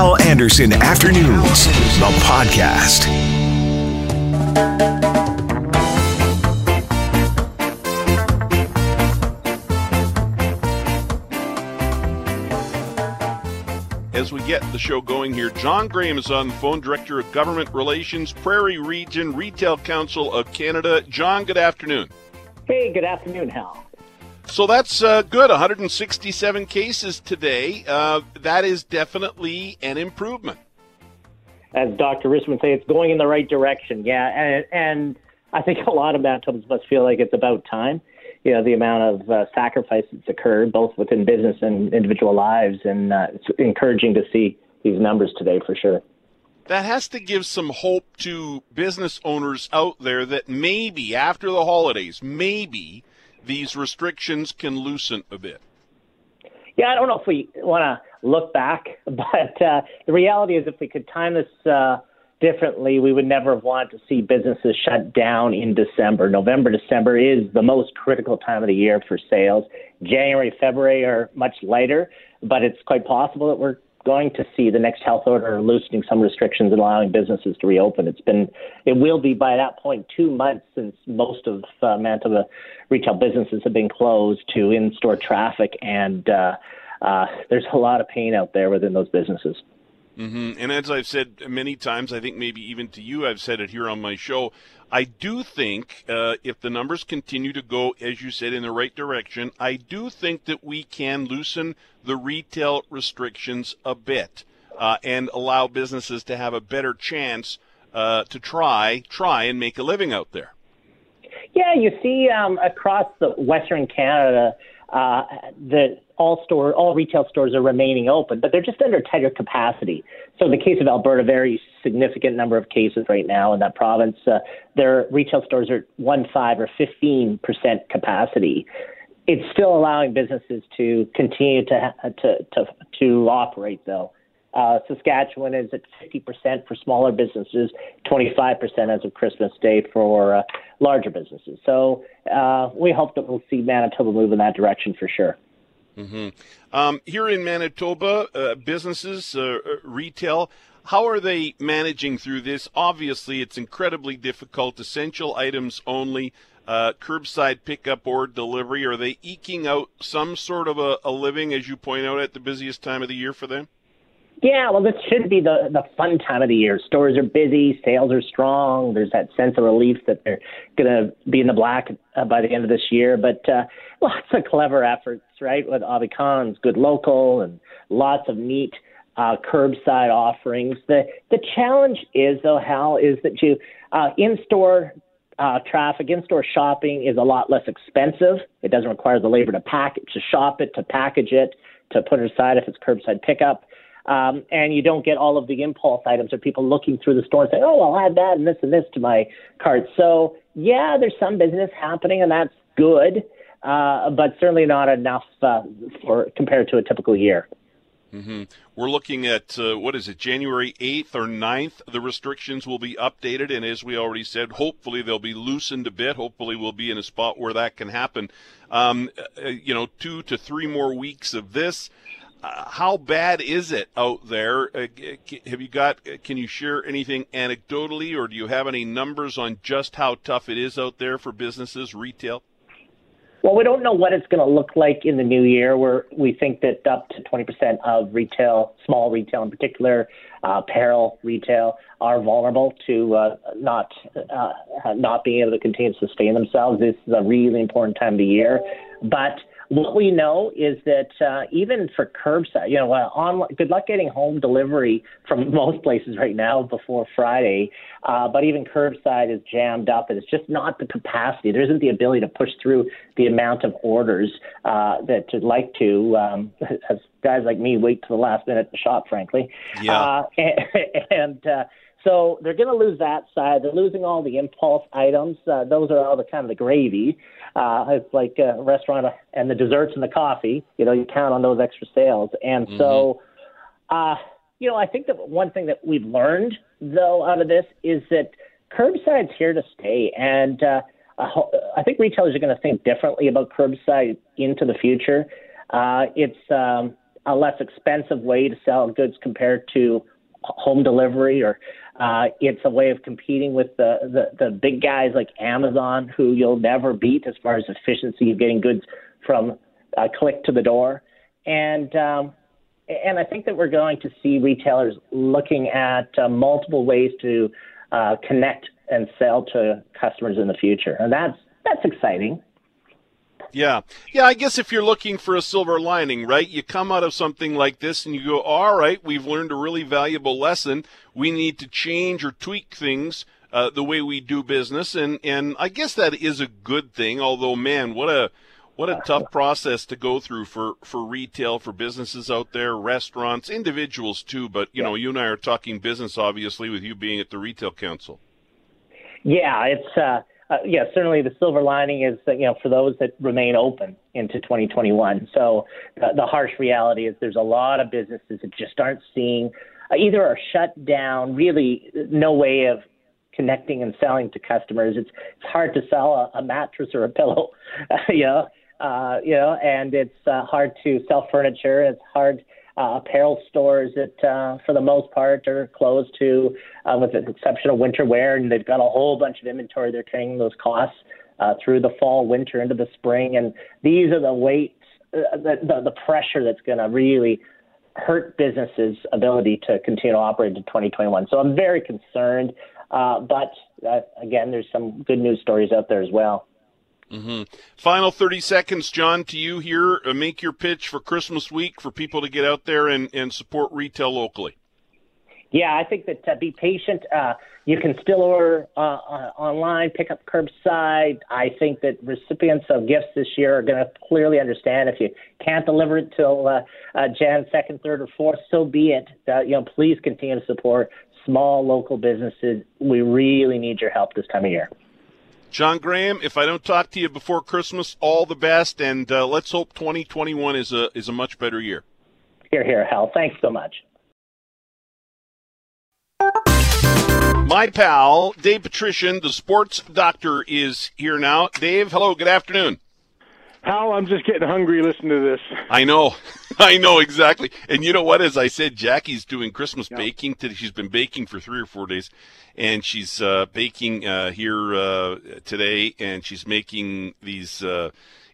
Hal Anderson Afternoons, the podcast. As we get the show going here, John Graham is on the phone, Director of Government Relations, Prairie Region Retail Council of Canada. John, good afternoon. Hey, good afternoon, Hal. So that's uh, good. 167 cases today. Uh, that is definitely an improvement. As Dr. Richmond say, it's going in the right direction. Yeah, and, and I think a lot of Manitobans must feel like it's about time. You know, the amount of uh, sacrifice that's occurred, both within business and individual lives, and uh, it's encouraging to see these numbers today for sure. That has to give some hope to business owners out there that maybe after the holidays, maybe these restrictions can loosen a bit? Yeah, I don't know if we want to look back, but uh, the reality is, if we could time this uh, differently, we would never have wanted to see businesses shut down in December. November, December is the most critical time of the year for sales. January, February are much lighter, but it's quite possible that we're going to see the next health order loosening some restrictions and allowing businesses to reopen. It's been, it will be by that point two months since most of uh, Manitoba retail businesses have been closed to in-store traffic, and uh, uh, there's a lot of pain out there within those businesses. Mm-hmm. And as I've said many times, I think maybe even to you, I've said it here on my show. I do think uh, if the numbers continue to go, as you said, in the right direction, I do think that we can loosen the retail restrictions a bit uh, and allow businesses to have a better chance uh, to try try and make a living out there. Yeah, you see um, across the Western Canada uh, the all store all retail stores are remaining open, but they're just under tighter capacity. So in the case of Alberta, very significant number of cases right now in that province. Uh, their retail stores are one five or fifteen percent capacity. It's still allowing businesses to continue to to to, to operate though. Uh, Saskatchewan is at 50% for smaller businesses, 25% as of Christmas Day for uh, larger businesses. So uh, we hope that we'll see Manitoba move in that direction for sure. Mm-hmm. Um, here in Manitoba, uh, businesses, uh, uh, retail, how are they managing through this? Obviously, it's incredibly difficult. Essential items only. Uh, curbside pickup or delivery? Are they eking out some sort of a, a living, as you point out, at the busiest time of the year for them? Yeah, well, this should be the the fun time of the year. Stores are busy, sales are strong. There's that sense of relief that they're going to be in the black uh, by the end of this year. But uh, lots of clever efforts, right? With Avicon's Good Local and lots of neat uh, curbside offerings. The the challenge is though, Hal, is that you uh, in store uh, traffic, in store shopping is a lot less expensive. It doesn't require the labor to pack it, to shop it, to package it, to put it aside if it's curbside pickup. Um, and you don't get all of the impulse items or people looking through the store and saying, oh, I'll add that and this and this to my cart. So, yeah, there's some business happening, and that's good, uh, but certainly not enough uh, for compared to a typical year. Mm-hmm. We're looking at uh, what is it, January 8th or 9th? The restrictions will be updated, and as we already said, hopefully they'll be loosened a bit. Hopefully, we'll be in a spot where that can happen. Um, uh, you know, two to three more weeks of this uh, how bad is it out there? Uh, have you got? Can you share anything anecdotally, or do you have any numbers on just how tough it is out there for businesses, retail? Well, we don't know what it's going to look like in the new year. Where we think that up to 20% of retail, small retail in particular, uh, apparel retail, are vulnerable to uh, not uh, not being able to continue to sustain themselves. This is a really important time of the year, but what we know is that uh, even for curbside, you know, uh, online, good luck getting home delivery from most places right now before Friday. Uh, but even curbside is jammed up, and it's just not the capacity. There isn't the ability to push through the amount of orders uh, that you'd like to. Um, as guys like me wait to the last minute to shop, frankly. Yeah. Uh, and, and uh, so they're going to lose that side. They're losing all the impulse items. Uh, those are all the kind of the gravy. Uh, it's like a restaurant and the desserts and the coffee. You know, you count on those extra sales. And mm-hmm. so, uh, you know, I think that one thing that we've learned though out of this is that curbside's here to stay. And uh, I think retailers are going to think differently about curbside into the future. Uh, it's um, a less expensive way to sell goods compared to home delivery or uh, it's a way of competing with the, the, the big guys like Amazon, who you'll never beat as far as efficiency of getting goods from a click to the door. And um, and I think that we're going to see retailers looking at uh, multiple ways to uh, connect and sell to customers in the future, and that's that's exciting. Yeah. Yeah, I guess if you're looking for a silver lining, right? You come out of something like this and you go, all right, we've learned a really valuable lesson. We need to change or tweak things. Uh, the way we do business, and and I guess that is a good thing. Although, man, what a what a tough process to go through for for retail, for businesses out there, restaurants, individuals too. But you yeah. know, you and I are talking business, obviously, with you being at the retail council. Yeah, it's uh, uh, yeah, certainly the silver lining is that, you know, for those that remain open into 2021. So uh, the harsh reality is there's a lot of businesses that just aren't seeing uh, either are shut down, really no way of connecting and selling to customers. It's it's hard to sell a, a mattress or a pillow, you know, uh, you know, and it's uh, hard to sell furniture. It's hard uh, apparel stores that, uh, for the most part, are closed to, uh, with the exception of winter wear, and they've got a whole bunch of inventory. They're carrying those costs uh, through the fall, winter, into the spring, and these are the weights, uh, the, the, the pressure that's going to really hurt businesses' ability to continue to operate in 2021. So I'm very concerned, uh, but uh, again, there's some good news stories out there as well. Mm-hmm. Final 30 seconds, John, to you here. Uh, make your pitch for Christmas week for people to get out there and, and support retail locally. Yeah, I think that uh, be patient. Uh, you can still order uh, uh online, pick up curbside. I think that recipients of gifts this year are going to clearly understand if you can't deliver it till uh, uh, Jan second, third, or fourth, so be it. Uh, you know, please continue to support small local businesses. We really need your help this time of year. John Graham, if I don't talk to you before Christmas, all the best, and uh, let's hope 2021 is a is a much better year. Here, here, Hal. Thanks so much. My pal Dave Patrician, the sports doctor, is here now. Dave, hello. Good afternoon. Hal, I'm just getting hungry listening to this. I know. I know exactly. And you know what? As I said, Jackie's doing Christmas yeah. baking today. She's been baking for three or four days, and she's uh, baking uh, here uh, today, and she's making these uh,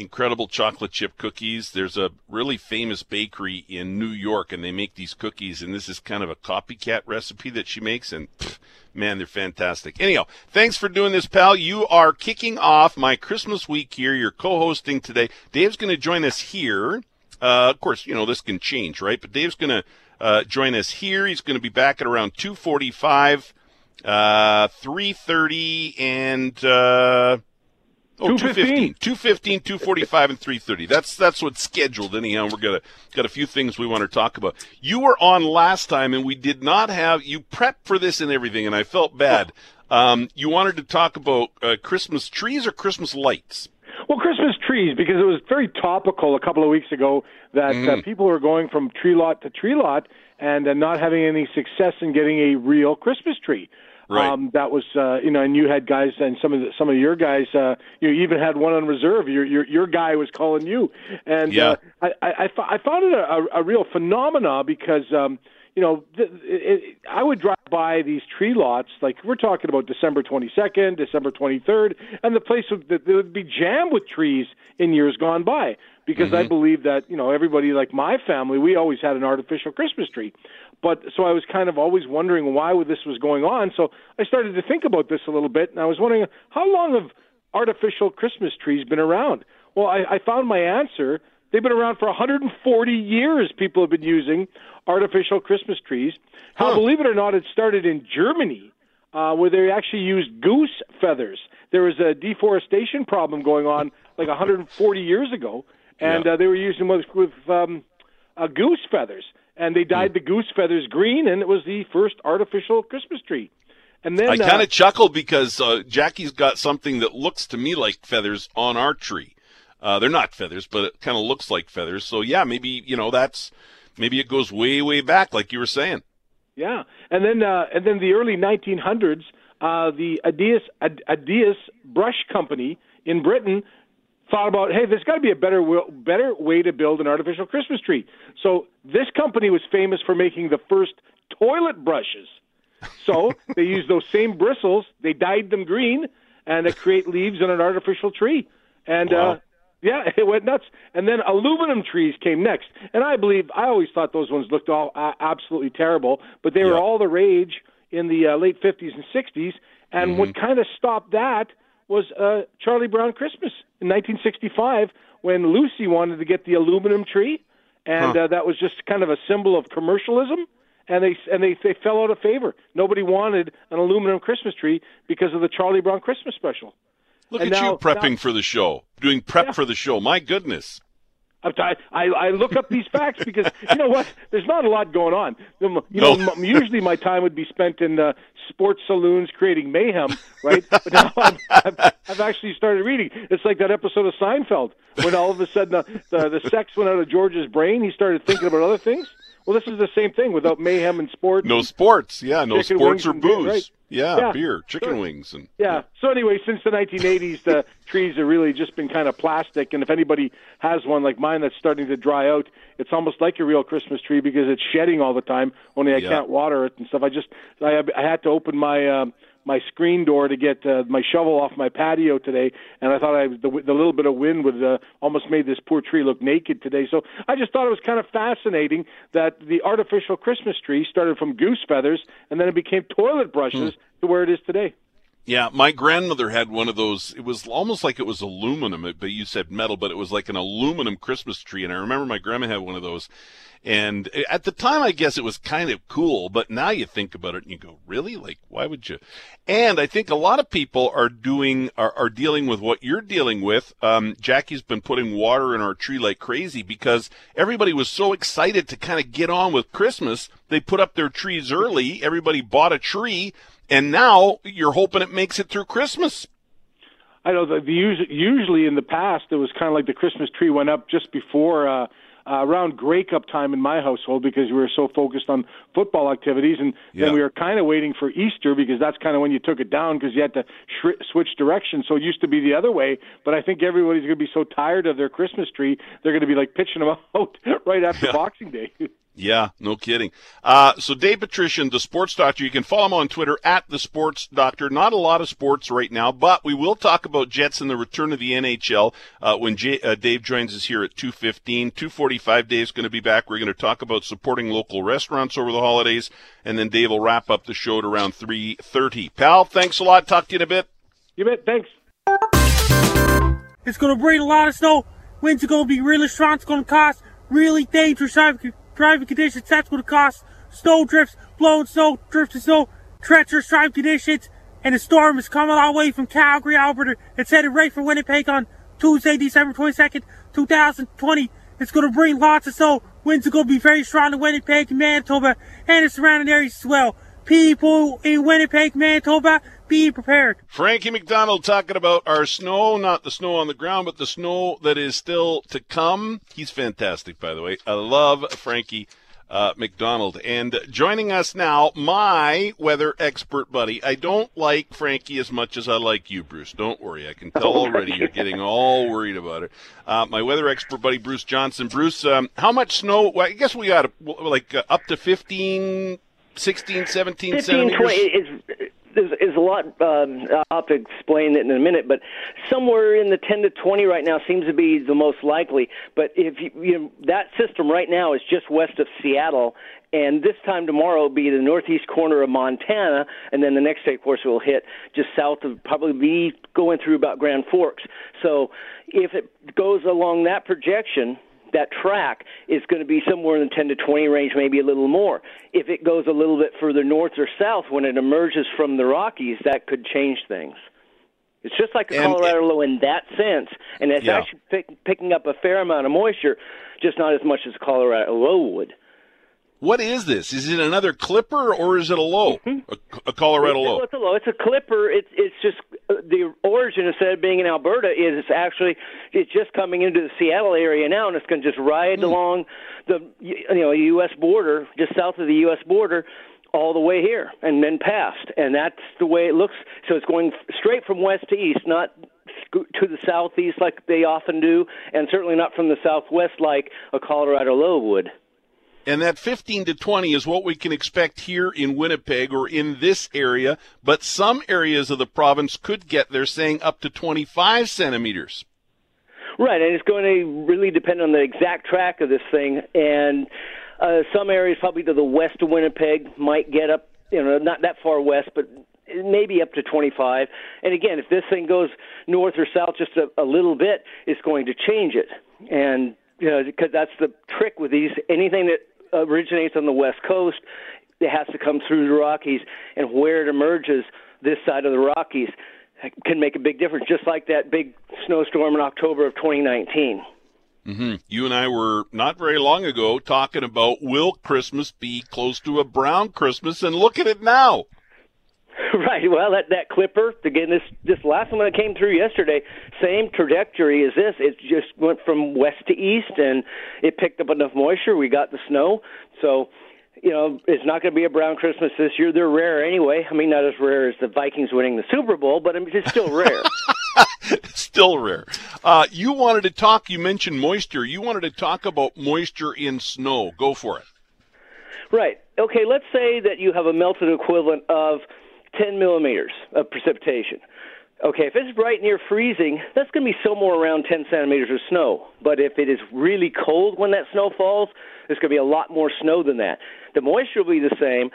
incredible chocolate chip cookies. There's a really famous bakery in New York, and they make these cookies, and this is kind of a copycat recipe that she makes, and pff, man, they're fantastic. Anyhow, thanks for doing this, pal. You are kicking off my Christmas week here. You're co-hosting today. Dave's going to join us here. Uh, of course, you know this can change, right? But Dave's going to uh, join us here. He's going to be back at around 2:45, uh, 3:30, and uh, Oh, 215. 215, 245, and 330. That's that's what's scheduled anyhow. We're gonna got a few things we want to talk about. You were on last time and we did not have you prepped for this and everything, and I felt bad. Um, you wanted to talk about uh, Christmas trees or Christmas lights? Well, Christmas trees because it was very topical a couple of weeks ago that mm. uh, people were going from tree lot to tree lot and uh, not having any success in getting a real Christmas tree. Right. Um, that was uh, you know, and you had guys, and some of the, some of your guys, uh, you even had one on reserve. Your your your guy was calling you, and yeah. uh, I, I I found it a, a real phenomena because um, you know it, it, I would drive by these tree lots like we're talking about December 22nd, December 23rd, and the place would, it would be jammed with trees in years gone by because mm-hmm. I believe that you know everybody like my family we always had an artificial Christmas tree. But so I was kind of always wondering why this was going on. So I started to think about this a little bit, and I was wondering how long have artificial Christmas trees been around? Well, I, I found my answer. They've been around for 140 years. People have been using artificial Christmas trees. Huh. How, believe it or not, it started in Germany, uh, where they actually used goose feathers. There was a deforestation problem going on like 140 years ago, and yeah. uh, they were using with, with um, uh, goose feathers and they dyed mm. the goose feathers green, and it was the first artificial Christmas tree. And then I kind of uh, chuckle because uh, Jackie's got something that looks to me like feathers on our tree. Uh, they're not feathers, but it kind of looks like feathers. So yeah, maybe you know that's maybe it goes way way back, like you were saying. Yeah, and then uh, and then the early 1900s, uh, the Addis Addis Brush Company in Britain thought about, hey, there's got to be a better better way to build an artificial Christmas tree. So This company was famous for making the first toilet brushes. So they used those same bristles, they dyed them green, and they create leaves on an artificial tree. And Wow. uh, yeah, it went nuts. And then aluminum trees came next. And I believe I always thought those ones looked all uh, absolutely terrible, but they were all the rage in the uh, late 50s and 60s. And what Mm-hmm. kind of stopped that was uh, Charlie Brown Christmas in 1965 when Lucy wanted to get the aluminum tree, and uh, that was just kind of a symbol of commercialism. And they and they they fell out of favor. Nobody wanted an aluminum Christmas tree because of the Charlie Brown Christmas special. Look And at now- you prepping now- for the show, doing prep Yeah. for the show. My goodness. T- I, I look up these facts because you know what? There's not a lot going on. You No. know, m- usually my time would be spent in uh, sports saloons creating mayhem, right? But now I'm, I've, I've actually started reading. It's like that episode of Seinfeld when all of a sudden the, the the sex went out of George's brain. He started thinking about other things. Well, this is the same thing without mayhem and sports. No sports. Yeah, no sports or and beer, booze. right. Yeah, Yeah. beer, chicken Sure. wings, and Yeah. So anyway, since the 1980s, the trees have really just been kind of plastic, and if anybody has one like mine that's starting to dry out, it's almost like a real Christmas tree because it's shedding all the time. Only I Yeah. can't water it and stuff. I just I, I had to open my um, my screen door to get uh, my shovel off my patio today, and I thought I the, the little bit of wind would uh, almost made this poor tree look naked today. So I just thought it was kind of fascinating that the artificial Christmas tree started from goose feathers, and then it became toilet brushes to where it is today. Yeah, my grandmother had one of those. It was almost like it was aluminum, but you said metal, but it was like an aluminum Christmas tree. And I remember my grandma had one of those. And at the time, I guess it was kind of cool, but now you think about it and you go, really? Like, why would you? And I think a lot of people are doing, are, are dealing with what you're dealing with. Um, Jackie's been putting water in our tree like crazy because everybody was so excited to kind of get on with Christmas. They put up their trees early. Everybody bought a tree. And now you're hoping it makes it through Christmas. I know the, the us- usually in the past it was kind of like the Christmas tree went up just before uh, uh, around Grey Cup time in my household because we were so focused on football activities, and Yeah. then we were kind of waiting for Easter because that's kind of when you took it down because you had to sh- switch directions. So it used to be the other way, but I think everybody's going to be so tired of their Christmas tree they're going to be like pitching them out right after Yeah. Boxing Day. Yeah, no kidding. Uh, so Dave Patrician, the sports doctor, you can follow him on Twitter at the sports doctor. Not a lot of sports right now, but we will talk about Jets and the return of the NHL uh, when J- uh, Dave joins us here at 2.15. 2.45 Dave's going to be back. We're going to talk about supporting local restaurants over the holidays, and then Dave will wrap up the show at around 3.30. Pal, thanks a lot. Talk to you in a bit. you bet. Thanks. It's gonna bring a lot of snow. Winds are gonna be really strong. It's gonna cause really dangerous driving, driving conditions. That's gonna cause snow drifts, blowing snow, drifts of snow, treacherous driving conditions. And the storm is coming all the way from Calgary, Alberta. It's headed right for Winnipeg on Tuesday, December 22nd, 2020. It's gonna bring lots of snow. Winds are gonna be very strong in Winnipeg, Manitoba, and the surrounding areas as well. People in Winnipeg, Manitoba, be prepared. Frankie MacDonald talking about our snow, not the snow on the ground, but the snow that is still to come. He's fantastic, by the way. I love Frankie uh, MacDonald. And joining us now, my weather expert buddy. I don't like Frankie as much as I like you, Bruce. Don't worry. I can tell already you're getting all worried about it. Uh, my weather expert buddy, Bruce Johnson. Bruce, um, how much snow? Well, I guess we got like uh, up to 15, 16, 17 15, centimeters. 20 is is, is a lot. Um, I'll have to explain it in a minute, but somewhere in the 10 to 20 right now seems to be the most likely. But if you, you know, that system right now is just west of Seattle, and this time tomorrow will be the northeast corner of Montana, and then the next day, of course, it will hit just south of probably be going through about Grand Forks. So if it goes along that projection, that track is going to be somewhere in the 10 to 20 range, maybe a little more. If it goes a little bit further north or south when it emerges from the Rockies, that could change things. It's just like a And Colorado low in that sense, and it's Yeah. actually pick, picking up a fair amount of moisture, just not as much as Colorado low would. What is this? Is it another clipper or is it a low? A, a Colorado It's, low. it's a low. It's a clipper. It's it's just uh, the origin instead of being in Alberta is it's actually it's just coming into the Seattle area now, and it's going to just ride along the you know U.S. border, just south of the U.S. border, all the way here, and then past. And that's the way it looks. So it's going straight from west to east, not to the southeast like they often do, and certainly not from the southwest like a Colorado low would. And that 15 to 20 is what we can expect here in Winnipeg or in this area, but some areas of the province could get, they're saying, up to 25 centimeters. Right, and it's going to really depend on the exact track of this thing. And uh, some areas, probably to the west of Winnipeg, might get up, you know, not that far west, but maybe up to 25. And again, if this thing goes north or south just a, a little bit, it's going to change it. And you know, because that's the trick with these. Anything that originates on the west coast, it has to come through the Rockies, and where it emerges this side of the Rockies can make a big difference. Just like that big snowstorm in October of 2019. Mm-hmm. You and I were not very long ago talking about will Christmas be close to a brown Christmas, and look at it now. Right. Well, that that clipper again. This this last one that came through yesterday, same trajectory as this. It just went from west to east, and it picked up enough moisture. We got the snow, so you know it's not going to be a brown Christmas this year. They're rare anyway. I mean, not as rare as the Vikings winning the Super Bowl, but I mean, it's still rare. still rare. Uh, you wanted to talk. You mentioned moisture. You wanted to talk about moisture in snow. Go for it. Right. Okay. Let's say that you have a melted equivalent of 10 millimeters of precipitation. Okay, if it's right near freezing, that's going to be somewhere around 10 centimeters of snow. But if it is really cold when that snow falls, there's going to be a lot more snow than that. The moisture will be the same,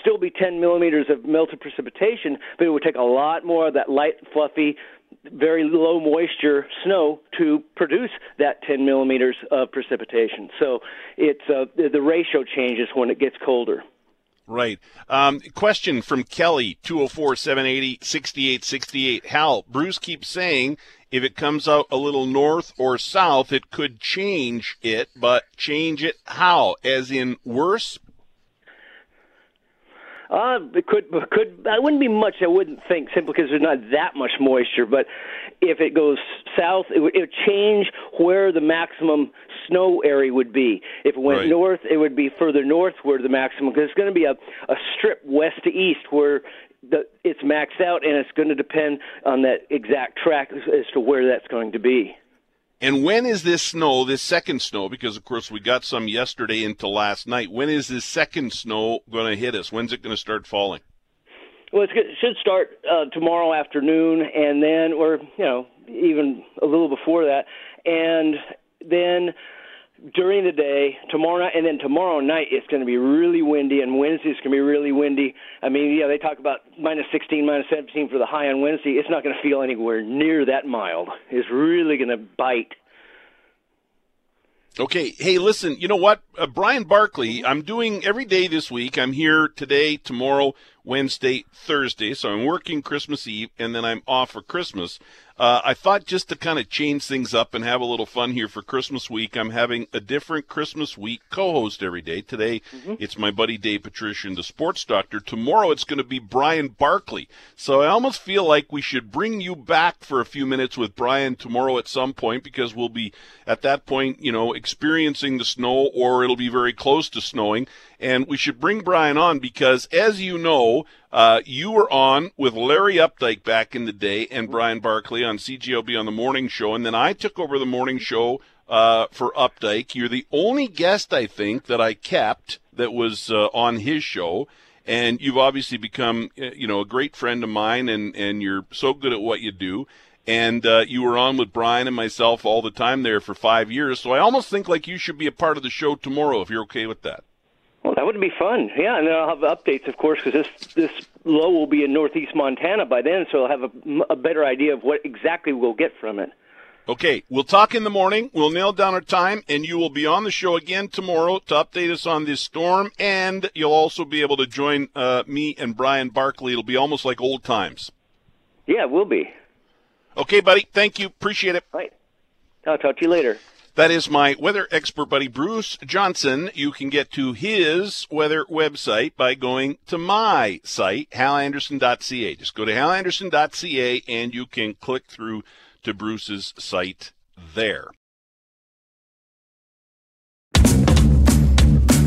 still be 10 millimeters of melted precipitation, but it would take a lot more of that light, fluffy, very low moisture snow to produce that 10 millimeters of precipitation. So it's uh, the ratio changes when it gets colder. Right. Um, question from Kelly, 204 780 6868. Hal, Bruce keeps saying if it comes out a little north or south, it could change it, but change it how? As in worse? Uh, it could, could, that wouldn't be much, I wouldn't think, simply because there's not that much moisture. But if it goes south, it would, it would change where the maximum snow area would be. If it went Right. north, it would be further north where the maximum, because it's going to be a, a strip west to east where the, it's maxed out, and it's going to depend on that exact track as, as to where that's going to be. And when is this snow, this second snow, because of course we got some yesterday into last night, when is this second snow going to hit us? When's it going to start falling? Well, it should start uh, tomorrow afternoon, and then, or you know, even a little before that, and then during the day, tomorrow night, and then tomorrow night it's going to be really windy, and Wednesday it's going to be really windy. I mean, yeah, they talk about minus 16, minus 17 for the high on Wednesday. It's not going to feel anywhere near that mild. It's really going to bite. Okay. Hey, listen, you know what? Uh, Brian Barkley, I'm doing every day this week. I'm here today, tomorrow, Wednesday, Thursday. So I'm working Christmas Eve and then I'm off for Christmas. Uh, I thought just to kind of change things up and have a little fun here for Christmas week, I'm having a different Christmas week co-host every day. Today, it's my buddy Dave Patrician, the sports doctor. Tomorrow, it's going to be Brian Barkley. So I almost feel like we should bring you back for a few minutes with Brian tomorrow at some point because we'll be at that point, you know, experiencing the snow or it'll be very close to snowing. And we should bring Brian on because, as you know, uh, you were on with Larry Updike back in the day and Brian Barkley on CJOB on the morning show, and then I took over the morning show uh, for Updike. You're the only guest, I think, that I kept that was uh, on his show, and you've obviously become, uh, you know, a great friend of mine, and and you're so good at what you do. And uh, you were on with Brian and myself all the time there for five years, so I almost think like you should be a part of the show tomorrow if you're okay with that. Well, that would be fun. Yeah, and then I'll have updates, of course, because this this low will be in northeast Montana by then, so I'll have a, a better idea of what exactly we'll get from it. Okay, we'll talk in the morning. We'll nail down our time, and you will be on the show again tomorrow to update us on this storm. And you'll also be able to join uh, me and Brian Barkley. It'll be almost like old times. Yeah, it will be. Okay, buddy. Thank you. Appreciate it. Right. I'll talk to you later. That is my weather expert buddy, Bruce Johnson. You can get to his weather website by going to my site, halanderson.ca. Just go to halanderson.ca and you can click through to Bruce's site there.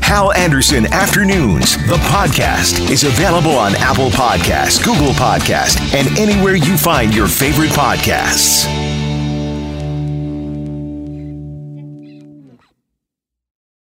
Hal Anderson Afternoons, the podcast, is available on Apple Podcasts, Google Podcasts, and anywhere you find your favorite podcasts.